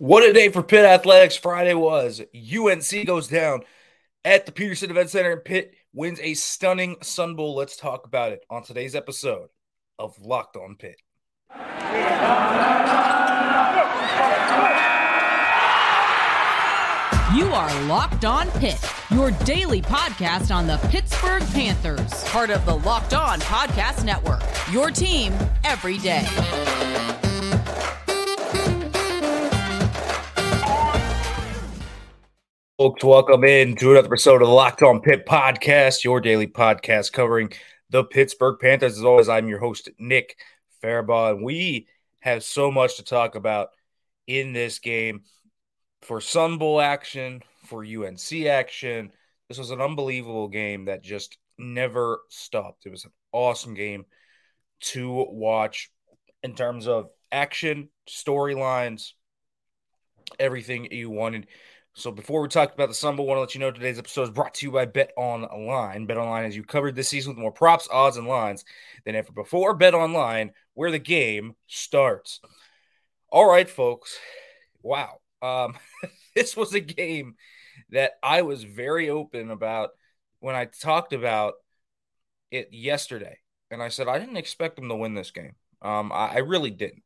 What a day for Pitt Athletics Friday was. UNC goes down at the Petersen Event Center and Pitt wins a stunning Sun Bowl. Let's talk about it on today's episode of Locked On Pitt. You are Locked On Pitt, your daily podcast on the Pittsburgh Panthers, part of the Locked On Podcast Network. Your team every day. Folks, welcome in to another episode of the Locked On Pitt podcast, your daily podcast covering the Pittsburgh Panthers. As always, I'm your host, Nick Farabaugh, and we have so much to talk about in this game for Sun Bowl action, for UNC action. This was an unbelievable game that just never stopped. It was an awesome game to watch in terms of action, storylines, everything you wanted so before we talk about the Sun I want to let you know today's episode is brought to you by Bet Online. Bet Online has you covered this season with more props, odds, and lines than ever before. Bet Online, where the game starts. All right, folks. Wow. Um, this was a game that I was very open about when I talked about it yesterday. And I said I didn't expect them to win this game. Um, I, I really didn't.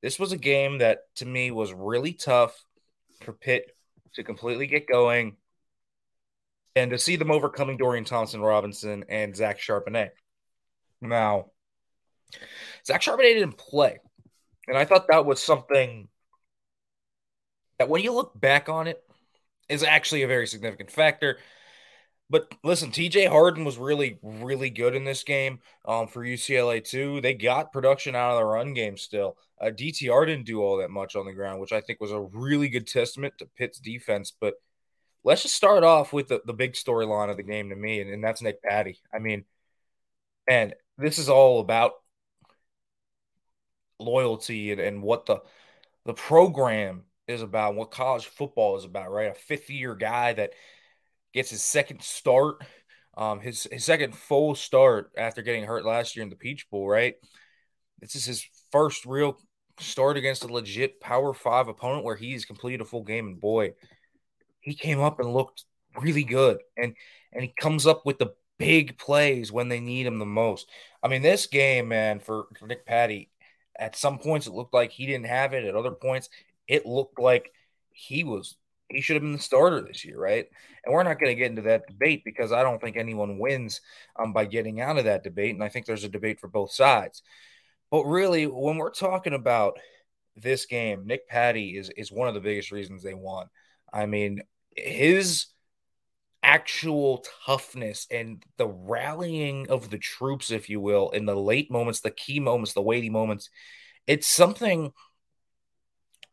This was a game that to me was really tough for Pitt to completely get going and to see them overcoming Dorian Thompson Robinson and Zach Charbonnet. Now, Zach Charbonnet didn't play. And I thought that was something that when you look back on it is actually a very significant factor. But listen, TJ Harden was really, really good in this game um, for UCLA too. They got production out of the run game still. Uh, DTR didn't do all that much on the ground, which I think was a really good testament to Pitt's defense. But let's just start off with the, the big storyline of the game to me, and, and that's Nick Patti. I mean, and this is all about loyalty and, and what the the program is about, what college football is about, right? A fifth year guy that – gets his second start, um, his his second full start after getting hurt last year in the Peach Bowl. Right, this is his first real start against a legit Power Five opponent where he's completed a full game. And boy, he came up and looked really good, and and he comes up with the big plays when they need him the most. I mean, this game, man, for, for Nick Patti, at some points it looked like he didn't have it. At other points, it looked like he was he should have been the starter this year, right? And we're not going to get into that debate because I don't think anyone wins um, by getting out of that debate. And I think there's a debate for both sides. But really, when we're talking about this game, Nick Patti is is one of the biggest reasons they won. I mean, his actual toughness and the rallying of the troops, if you will, in the late moments, the key moments, the weighty moments, it's something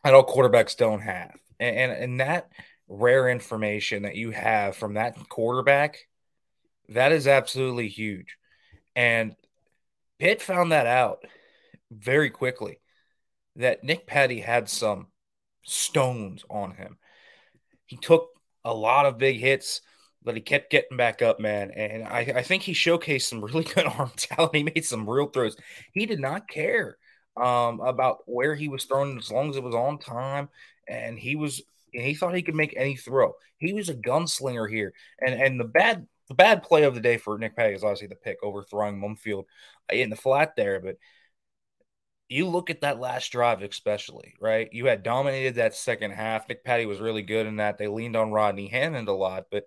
that all quarterbacks don't have and, and, that rare information that you have from that quarterback, that is absolutely huge. And Pitt found that out very quickly that Nick Patti had some stones on him. He took a lot of big hits, but he kept getting back up, man. And I, I think he showcased some really good arm talent. He made some real throws. He did not care um, about where he was throwing as long as it was on time and he was and he thought he could make any throw. He was a gunslinger here, and and the bad the bad play of the day for Nick Patti is obviously the pick overthrowing Mumpfield in the flat there, but. You look at that last drive, especially, right? You had dominated that second half. Nick Patti was really good in that. They leaned on Rodney Hammond a lot, but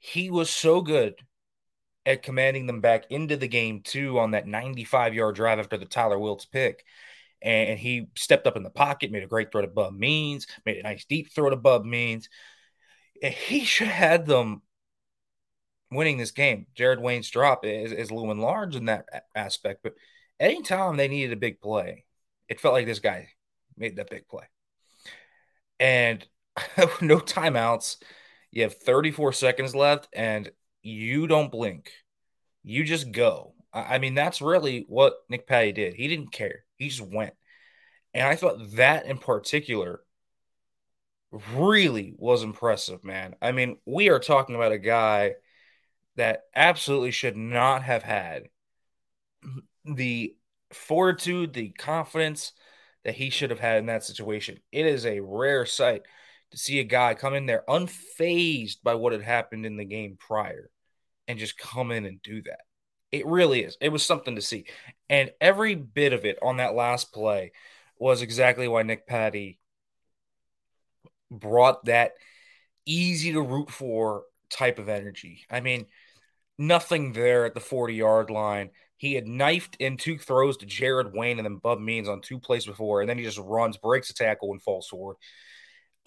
he was so good at commanding them back into the game too on that 95 yard drive after the Tyler Wiltz pick and he stepped up in the pocket, made a great throw to Bub Means, made a nice deep throw to Bub Means. He should have had them winning this game. Jared Wayne's drop is, is little enlarged in that aspect, but anytime they needed a big play, it felt like this guy made that big play. And no timeouts. You have 34 seconds left, and you don't blink. You just go. I mean, that's really what Nick Patti did. He didn't care. He just went. And I thought that in particular really was impressive, man. I mean, we are talking about a guy that absolutely should not have had the fortitude, the confidence, that he should have had in that situation. It is a rare sight to see a guy come in there unfazed by what had happened in the game prior and just come in and do that. It really is. It was something to see. And every bit of it on that last play was exactly why Nick Patti brought that easy to root for type of energy. I mean, nothing there at the 40 yard line. He had knifed in two throws to Jared Wayne and then Bub Means on two plays before, and then he just runs, breaks a tackle, and falls forward.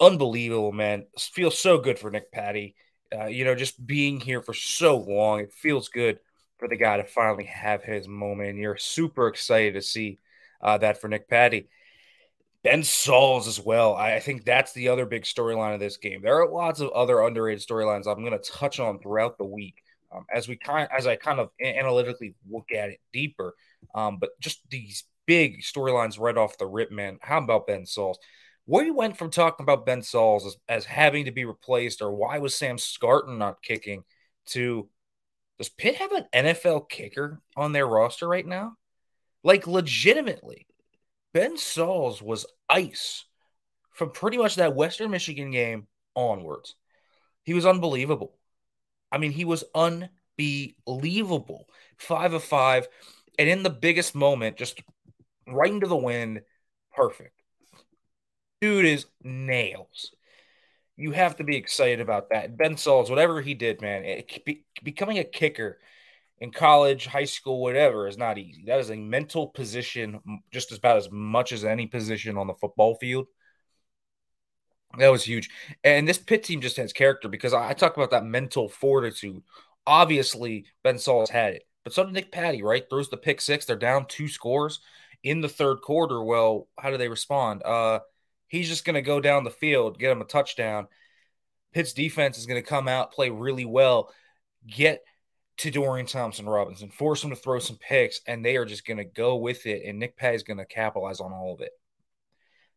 Unbelievable, man. Feels so good for Nick Patti. Uh, you know, just being here for so long, it feels good for the guy to finally have his moment. And you're super excited to see uh, that for Nick Patti. Ben Sauls as well. I think that's the other big storyline of this game. There are lots of other underrated storylines I'm going to touch on throughout the week um, as we kind as I kind of analytically look at it deeper. Um, but just these big storylines right off the rip, man. How about Ben Sauls? We went from talking about Ben Sauls as, as having to be replaced, or why was Sam Scarton not kicking, to does Pitt have an NFL kicker on their roster right now? Like legitimately, Ben Sauls was ice from pretty much that Western Michigan game onwards. He was unbelievable. I mean, he was unbelievable. Five of five. And in the biggest moment, just right into the wind, perfect. Dude is nails. You have to be excited about that. Ben Sauls, whatever he did, man, it, be, becoming a kicker in college, high school, whatever, is not easy. That is a mental position, just about as much as any position on the football field. That was huge. And this Pitt team just has character because I, I talk about that mental fortitude. Obviously, Ben Sauls had it, but so did Nick Patti, right? Throws the pick six. They're down two scores in the third quarter. Well, how do they respond? Uh, he's just going to go down the field, get him a touchdown. Pitt's defense is going to come out, play really well, get to Dorian Thompson Robinson, force him to throw some picks, and they are just going to go with it. And Nick Patti's going to capitalize on all of it.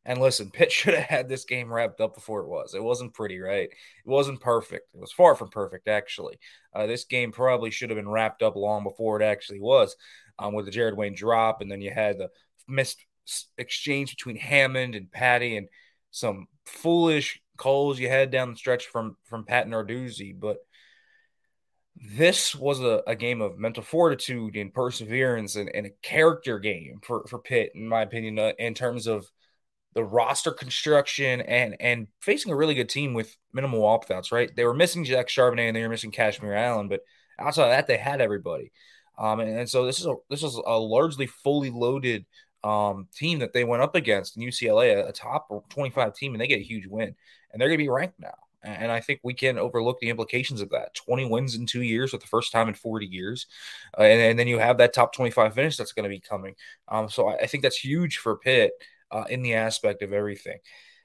And listen, Pitt should have had this game wrapped up before it was. It wasn't pretty, right? It wasn't perfect. It was far from perfect, actually. Uh, this game probably should have been wrapped up long before it actually was, um, with the Jared Wayne drop, and then you had the missed exchange between Hammond and Patti and some foolish calls you had down the stretch from from Pat Narduzzi. But this was a, a game of mental fortitude and perseverance, and, and, a character game for for Pitt, in my opinion, uh, in terms of the roster construction and and facing a really good team with minimal opt-outs, right? They were missing Zach Charbonnet and they were missing Kazmeir Allen, but outside of that, they had everybody. Um, and, and, so this is a this is a largely fully loaded um, team that they went up against in UCLA, a, top 25 team, and they get a huge win, and they're going to be ranked now. And I think we can overlook the implications of that. 20 wins in two years for the first time in 40 years. Uh, and, and, then you have that top 25 finish that's going to be coming. Um, so I, I, think that's huge for Pitt uh, in the aspect of everything.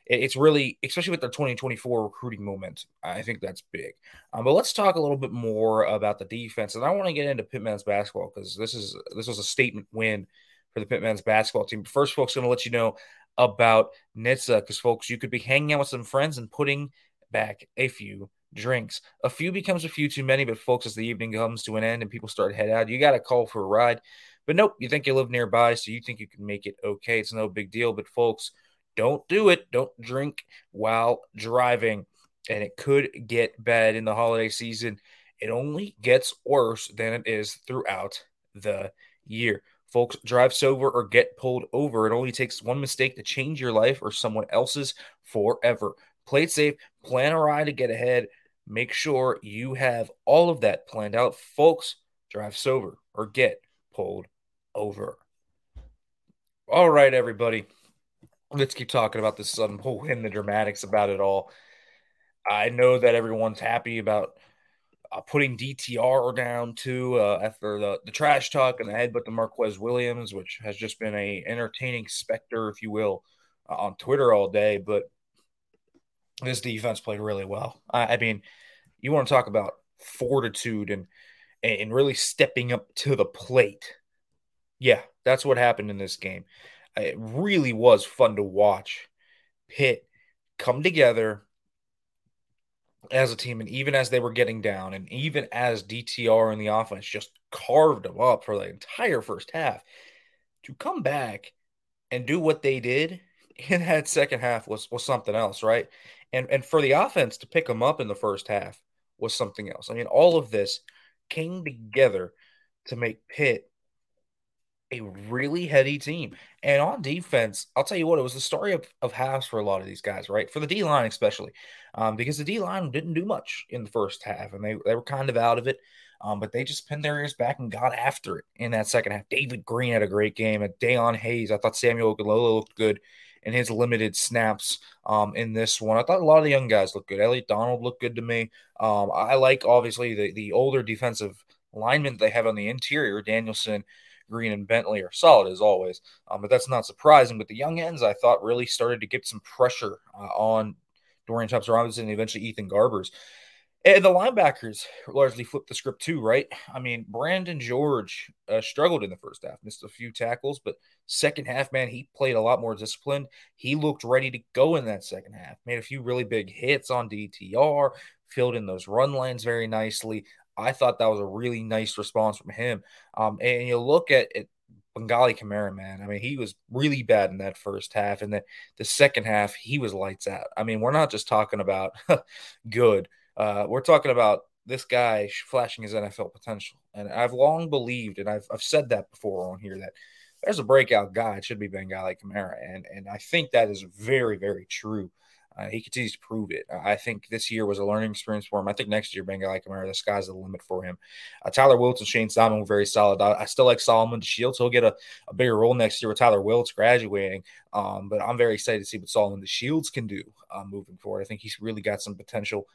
It's really, especially with the 2024 recruiting moment, I think that's big. Um, but let's talk a little bit more about the defense, and I want to get into Pitt men's basketball because this is this was a statement win for the Pitt men's basketball team. But first, folks, going to let you know about NHTSA because, folks, you could be hanging out with some friends and putting back a few drinks. A few becomes a few too many, but folks, as the evening comes to an end and people start to head out, you got to call for a ride. But nope, you think you live nearby, so you think you can make it okay. It's no big deal. But folks, don't do it. Don't drink while driving. And it could get bad in the holiday season. It only gets worse than it is throughout the year. Folks, drive sober or get pulled over. It only takes one mistake to change your life or someone else's forever. Play it safe, plan a ride to get ahead. Make sure you have all of that planned out. Folks, drive sober or get pulled over. All right, everybody. Let's keep talking about this Sun Bowl and the dramatics about it all. I know that everyone's happy about uh, putting DTR down too uh, after the, the trash talk and the headbutt to Marquis Williams, which has just been a entertaining specter, if you will, uh, on Twitter all day. But this defense played really well. I, I mean, you want to talk about fortitude and and really stepping up to the plate yeah, that's what happened in this game. It really was fun to watch Pitt come together as a team, and even as they were getting down, and even as DTR and the offense just carved them up for the entire first half, to come back and do what they did in that second half was was something else, right? And and for the offense to pick them up in the first half was something else. I mean, all of this came together to make Pitt a really heady team. And on defense, I'll tell you what, it was the story of, of halves for a lot of these guys, right? For the D line, especially, um, because the D line didn't do much in the first half and they, they were kind of out of it. Um, but they just pinned their ears back and got after it in that second half. David Green had a great game. And Dayon Hayes, I thought Samuel Okunlola looked good in his limited snaps um, in this one. I thought a lot of the young guys looked good. Elliot Donald looked good to me. Um, I like, obviously, the, the older defensive linemen they have on the interior, Danielson Green and Bentley are solid as always. Um, but that's not surprising. But the young ends, I thought, really started to get some pressure uh, on Dorian Thompson Robinson and eventually Ethan Garbers. And the linebackers largely flipped the script too, right? I mean, Brandon George uh, struggled in the first half, missed a few tackles, but second half, man, he played a lot more disciplined. He looked ready to go in that second half, made a few really big hits on DTR, filled in those run lines very nicely. I thought that was a really nice response from him. Um, and you look at, at Bangally Kamara, man. I mean, he was really bad in that first half, and then the second half, he was lights out. I mean, we're not just talking about good. Uh, we're talking about this guy flashing his NFL potential. And I've long believed, and I've, I've said that before on here, that there's a breakout guy. It should be Bangally Kamara. And, and I think that is very, very true. Uh, he continues to prove it. I think this year was a learning experience for him. I think next year, Bangally Kamara, the sky's the limit for him. Uh, Tyler Wiltz and Shane Simon were very solid. I, I still like Solomon DeShields. He'll get a, a, bigger role next year with Tyler Wiltz graduating. Um, but I'm very excited to see what Solomon DeShields can do uh, moving forward. I think he's really got some potential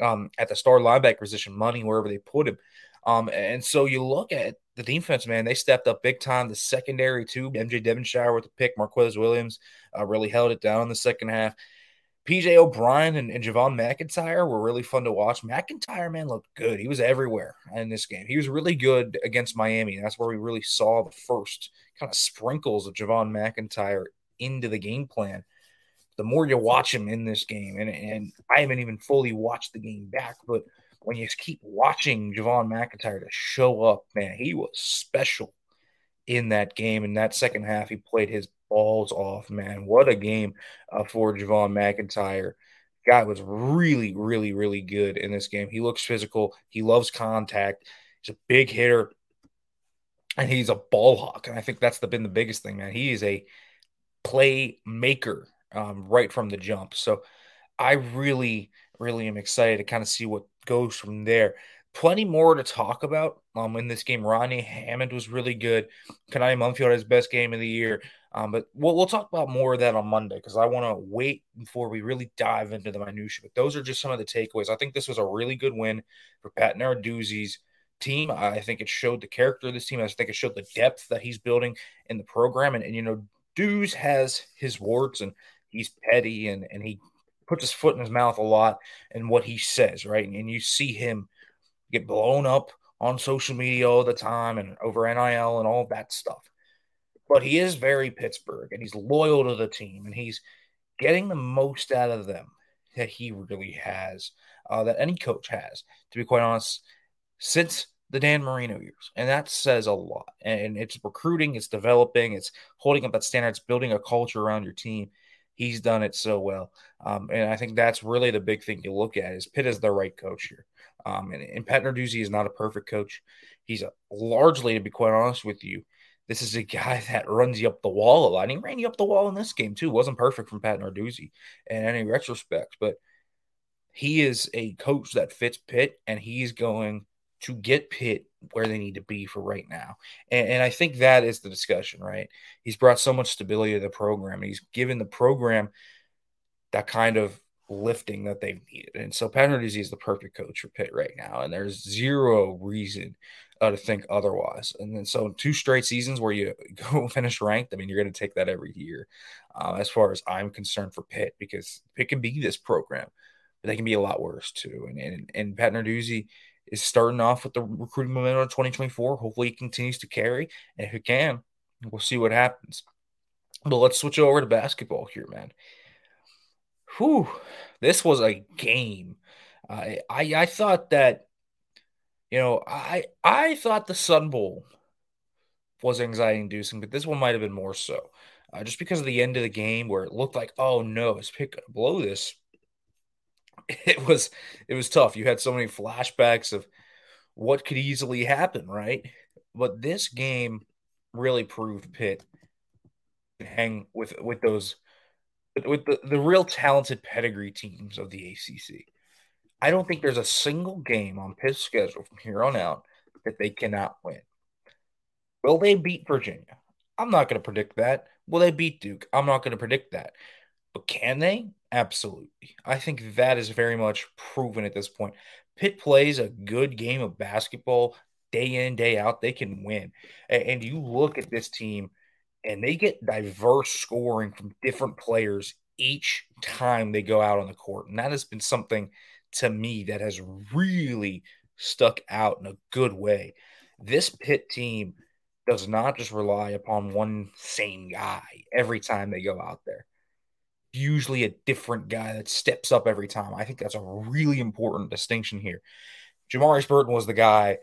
um, at the star linebacker position, money wherever they put him. Um, and so you look at the defense, man, they stepped up big time. The secondary, too. MJ Devonshire with the pick, Marquis Williams uh, really held it down in the second half. PJ O'Brien and, and Javon McIntyre were really fun to watch. McIntyre, man, looked good. He was everywhere in this game. He was really good against Miami. That's where we really saw the first kind of sprinkles of Javon McIntyre into the game plan. The more you watch him in this game, and, and I haven't even fully watched the game back, but when you keep watching Javon McIntyre to show up, man, he was special in that game. In that second half, he played his balls off, man. What a game uh, for Javon McIntyre. Guy was really, really, really good in this game. He looks physical. He loves contact. He's a big hitter, and he's a ball hawk. And I think that's the, been the biggest thing, man. He is a playmaker um, right from the jump. So I really, really am excited to kind of see what goes from there plenty more to talk about um, in this game. Ronnie Hammond was really good. Konata Mumpfield had his best game of the year. Um, but we'll, we'll talk about more of that on Monday because I want to wait before we really dive into the minutia. But those are just some of the takeaways. I think this was a really good win for Pat Narduzzi's team. I think it showed the character of this team. I think it showed the depth that he's building in the program. And, and you know, Deuce has his warts and he's petty and, and he puts his foot in his mouth a lot and what he says, right? And, and you see him get blown up on social media all the time and over NIL and all that stuff but he is very Pittsburgh and he's loyal to the team and he's getting the most out of them that he really has, uh, that any coach has, to be quite honest, since the Dan Marino years. And that says a lot. And it's recruiting, it's developing, it's holding up that standard, it's building a culture around your team. He's done it so well. Um, and I think that's really the big thing you look at is Pitt is the right coach here. Um, and, and Pat Narduzzi is not a perfect coach. He's a, largely, to be quite honest with you, this is a guy that runs you up the wall a lot. And he ran you up the wall in this game too. Wasn't perfect from Pat Narduzzi in any retrospect, but he is a coach that fits Pitt, and he's going to get Pitt where they need to be for right now. And, and, I think that is the discussion, right? He's brought so much stability to the program. He's given the program that kind of lifting that they've needed. And so Pat Narduzzi is the perfect coach for Pitt right now. And there's zero reason uh, to think otherwise. And then so two straight seasons where you go finish ranked. I mean, you're going to take that every year, uh, as far as I'm concerned for Pitt, because Pitt can be this program, but they can be a lot worse too. And and, and Pat Narduzzi is starting off with the recruiting momentum of 2024. Hopefully, he continues to carry, and if he can, we'll see what happens. But let's switch over to basketball here, man. Whew, this was a game. I I, I thought that you know, I I thought the Sun Bowl was anxiety inducing, but this one might have been more so. uh, just because of the end of the game where it looked like, oh no, is Pitt to blow this? It was it was tough. You had so many flashbacks of what could easily happen, right? But this game really proved Pitt hang with with those with the, the real talented pedigree teams of the ACC. I don't think there's a single game on Pitt's schedule from here on out that they cannot win. Will they beat Virginia? I'm not going to predict that. Will they beat Duke? I'm not going to predict that. But can they? Absolutely. I think that is very much proven at this point. Pitt plays a good game of basketball day in, day out. They can win. And you look at this team, and they get diverse scoring from different players each time they go out on the court. And that has been something to me that has really stuck out in a good way. This Pitt team does not just rely upon one same guy every time they go out there. Usually a different guy that steps up every time. I think that's a really important distinction here. Jamarius Burton was the guy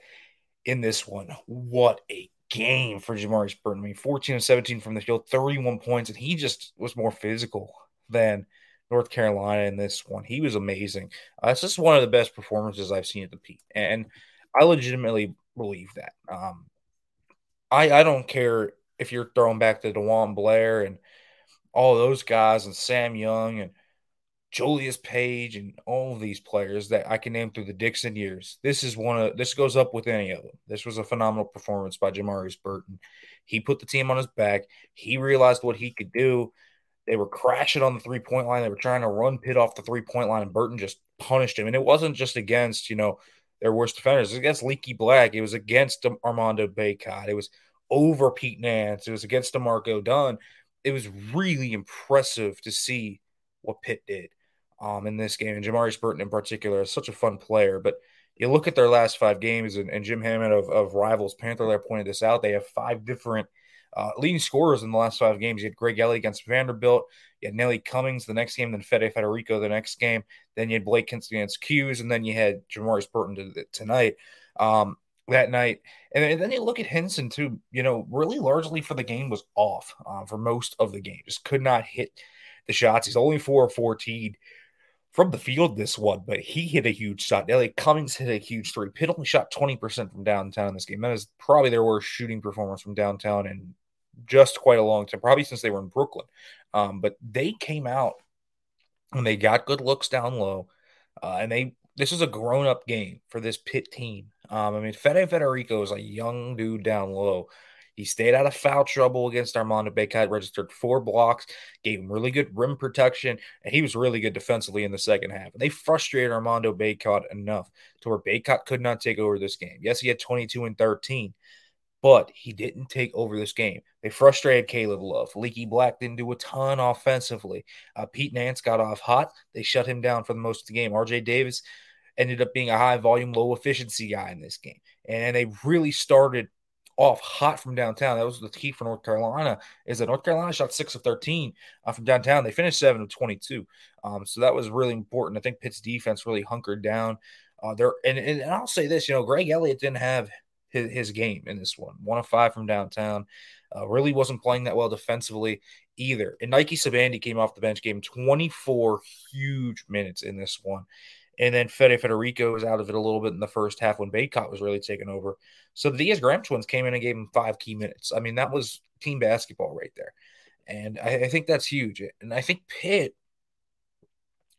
in this one. What a game for Jamarius Burton. I mean, 14 and 17 from the field, 31 points, and he just was more physical than North Carolina in this one. He was amazing. Uh, it's just one of the best performances I've seen at the Pete, and I legitimately believe that. Um, I I don't care if you're throwing back to DeJuan Blair and all those guys and Sam Young and Julius Page and all of these players that I can name through the Dixon years. This is one of this goes up with any of them. This was a phenomenal performance by Jamarius Burton. He put the team on his back. He realized what he could do. They were crashing on the three point line. They were trying to run Pitt off the three point line, and Burton just punished him. And it wasn't just against, you know, their worst defenders. It was against Leaky Black. It was against Armando Bacot. It was over Pete Nance. It was against D'Marco Dunn. It was really impressive to see what Pitt did um, in this game. And Jamarius Burton in particular is such a fun player. But you look at their last five games, and, and Jim Hammond of, of Rivals Panther there pointed this out. They have five different uh, leading scorers in the last five games. You had Greg Elliott against Vanderbilt. You had Nelly Cummings the next game, then Fede Federico the next game. Then you had Blake Hinson against Q's, and then you had Jamarius Burton to, tonight. Um, that night. And, then you look at Hinson too, you know, really largely for the game was off uh, for most of the game. Just could not hit the shots. He's only 4 14 from the field this one, but he hit a huge shot. Elliot Cummings hit a huge three. Pitt only shot 20% from downtown in this game. That is probably their worst shooting performance from downtown in just quite a long time, probably since they were in Brooklyn. Um, but they came out and they got good looks down low. Uh, and they this is a grown up game for this Pitt team. Um, I mean, Fede Federico is a young dude down low. He stayed out of foul trouble against Armando Bacot, registered four blocks, gave him really good rim protection, and he was really good defensively in the second half. And they frustrated Armando Bacot enough to where Bacot could not take over this game. Yes, he had 22 and 13, but he didn't take over this game. They frustrated Caleb Love. Leaky Black didn't do a ton offensively. Uh, Pete Nance got off hot. They shut him down for the most of the game. RJ Davis ended up being a high volume, low efficiency guy in this game. And they really started off hot from downtown. That was the key for North Carolina. Is that North Carolina shot six of thirteen uh, from downtown. They finished seven of twenty-two. Um, so that was really important. I think Pitt's defense really hunkered down. Uh, there and, and, and I'll say this, you know, Greg Elliott didn't have his, his game in this one. One of five from downtown. Uh, really wasn't playing that well defensively either. And Nike Sibande came off the bench, gave him 24 huge minutes in this one. And then Fede Federico was out of it a little bit in the first half when Bacot was really taking over. So the Diaz Graham twins came in and gave him five key minutes. I mean, that was team basketball right there. And I, I think that's huge. And I think Pitt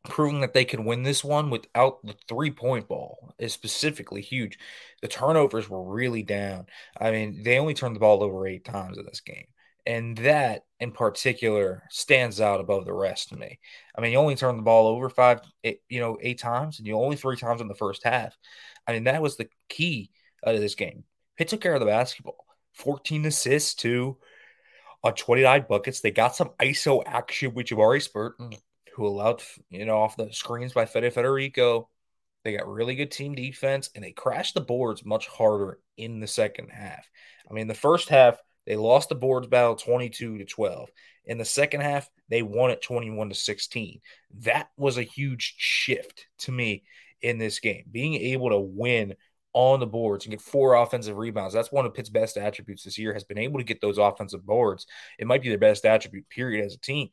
proving that they can win this one without the three point ball is specifically huge. The turnovers were really down. I mean, they only turned the ball over eight times in this game. And that in particular stands out above the rest to me. I mean, you only turned the ball over five, eight, you know, eight times, and you only three times in the first half. I mean, that was the key of this game. Pitt took care of the basketball. 14 assists to on 29 buckets. They got some ISO action with Jamarius Burton, who allowed, you know, off the screens by Fede Federico. They got really good team defense and they crashed the boards much harder in the second half. I mean, the first half, they lost the boards battle 22 to 12. In the second half, they won it 21 to 16. That was a huge shift to me in this game. Being able to win on the boards and get four offensive rebounds. That's one of Pitt's best attributes this year, has been able to get those offensive boards. It might be their best attribute, period, as a team.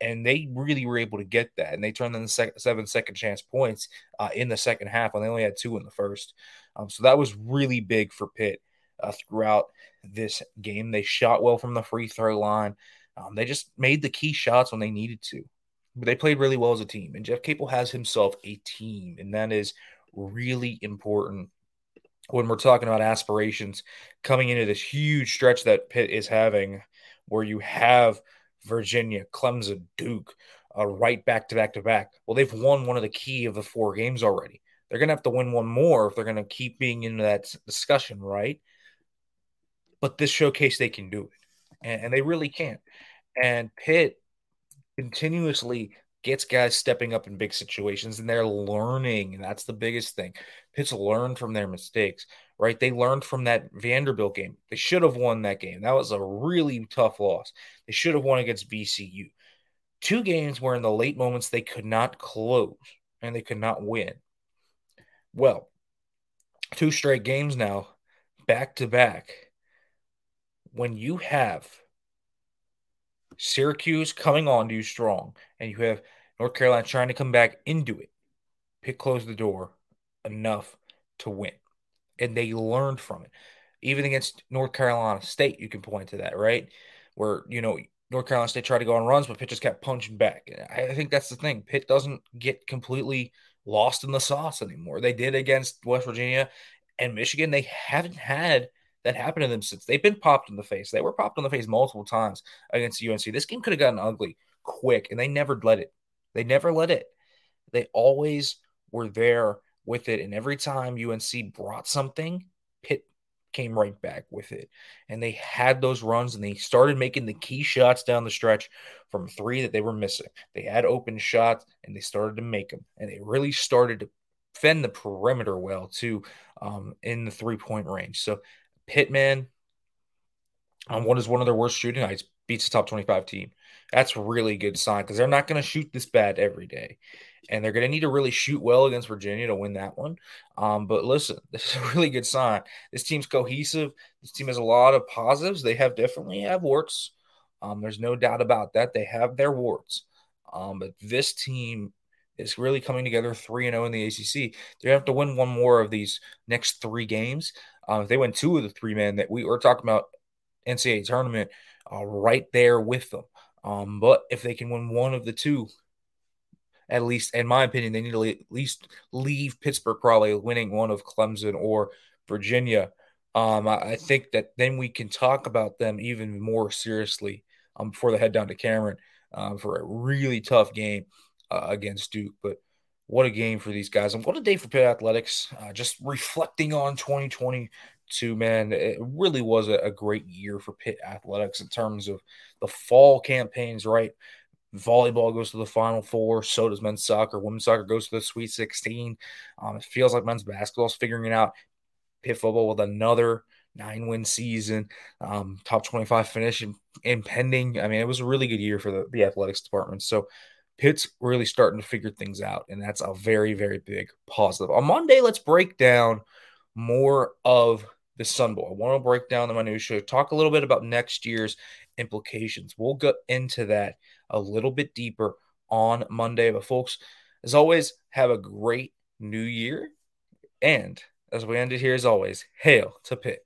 And they really were able to get that. And they turned in the sec- seven second chance points uh, in the second half when they only had two in the first. Um, so that was really big for Pitt uh, throughout this game. They shot well from the free throw line. Um, they just made the key shots when they needed to. But they played really well as a team. And Jeff Capel has himself a team, and that is really important when we're talking about aspirations coming into this huge stretch that Pitt is having, where you have Virginia, Clemson, Duke, uh, right back to back to back. Well, they've won one of the key of the four games already. They're going to have to win one more if they're going to keep being in that discussion, right? But this showcase, they can do it, and, and they really can't. And Pitt continuously gets guys stepping up in big situations and they're learning. And that's the biggest thing. Pitt's learned from their mistakes, right? They learned from that Vanderbilt game. They should have won that game. That was a really tough loss. They should have won against VCU. Two games where in the late moments they could not close and they could not win. Well, two straight games now, back to back. When you have Syracuse coming on to you strong, and you have North Carolina trying to come back into it. Pitt closed the door enough to win. And they learned from it. Even against North Carolina State, you can point to that, right? Where, you know, North Carolina State tried to go on runs, but Pitt just kept punching back. I think that's the thing. Pitt doesn't get completely lost in the sauce anymore. They did against West Virginia and Michigan. They haven't had that happened to them since they've been popped in the face. They were popped in the face multiple times against UNC. This game could have gotten ugly quick, and they never let it. They never let it. They always were there with it, and every time UNC brought something, Pitt came right back with it. And they had those runs, and they started making the key shots down the stretch from three that they were missing. They had open shots, and they started to make them, and they really started to fend the perimeter well too um, in the three point range. So Pittman on what is one of their worst shooting nights beats a top 25 team. That's a really good sign because they're not going to shoot this bad every day. And they're going to need to really shoot well against Virginia to win that one. Um, but listen, this is a really good sign. This team's cohesive. This team has a lot of positives. They have definitely have warts. Um, there's no doubt about that. They have their warts. Um, but this team is really coming together 3 0 in the ACC. They have to win one more of these next three games. Um, if they win two of the three men that we were talking about NCAA tournament uh, right there with them. Um, but if they can win one of the two, at least in my opinion, they need to at least leave Pittsburgh probably winning one of Clemson or Virginia. Um, I, I, think that then we can talk about them even more seriously um, before they head down to Cameron um, for a really tough game uh, against Duke. But what a game for these guys and what a day for Pitt Athletics. Uh, just reflecting on 2022, man, it really was a, a, great year for Pitt Athletics in terms of the fall campaigns, right? Volleyball goes to the Final Four, so does men's soccer. Women's soccer goes to the Sweet 16. Um, it feels like men's basketball is figuring it out. Pitt football with another nine win season, um, top 25 finish impending. I mean, it was a really good year for the, the athletics department. So, Pitt's really starting to figure things out, and that's a very, very big positive. On Monday, let's break down more of the Sun Bowl. I want to break down the minutia, talk a little bit about next year's implications. We'll get into that a little bit deeper on Monday. But folks, as always, have a great new year. And as we end it here, as always, hail to Pitt.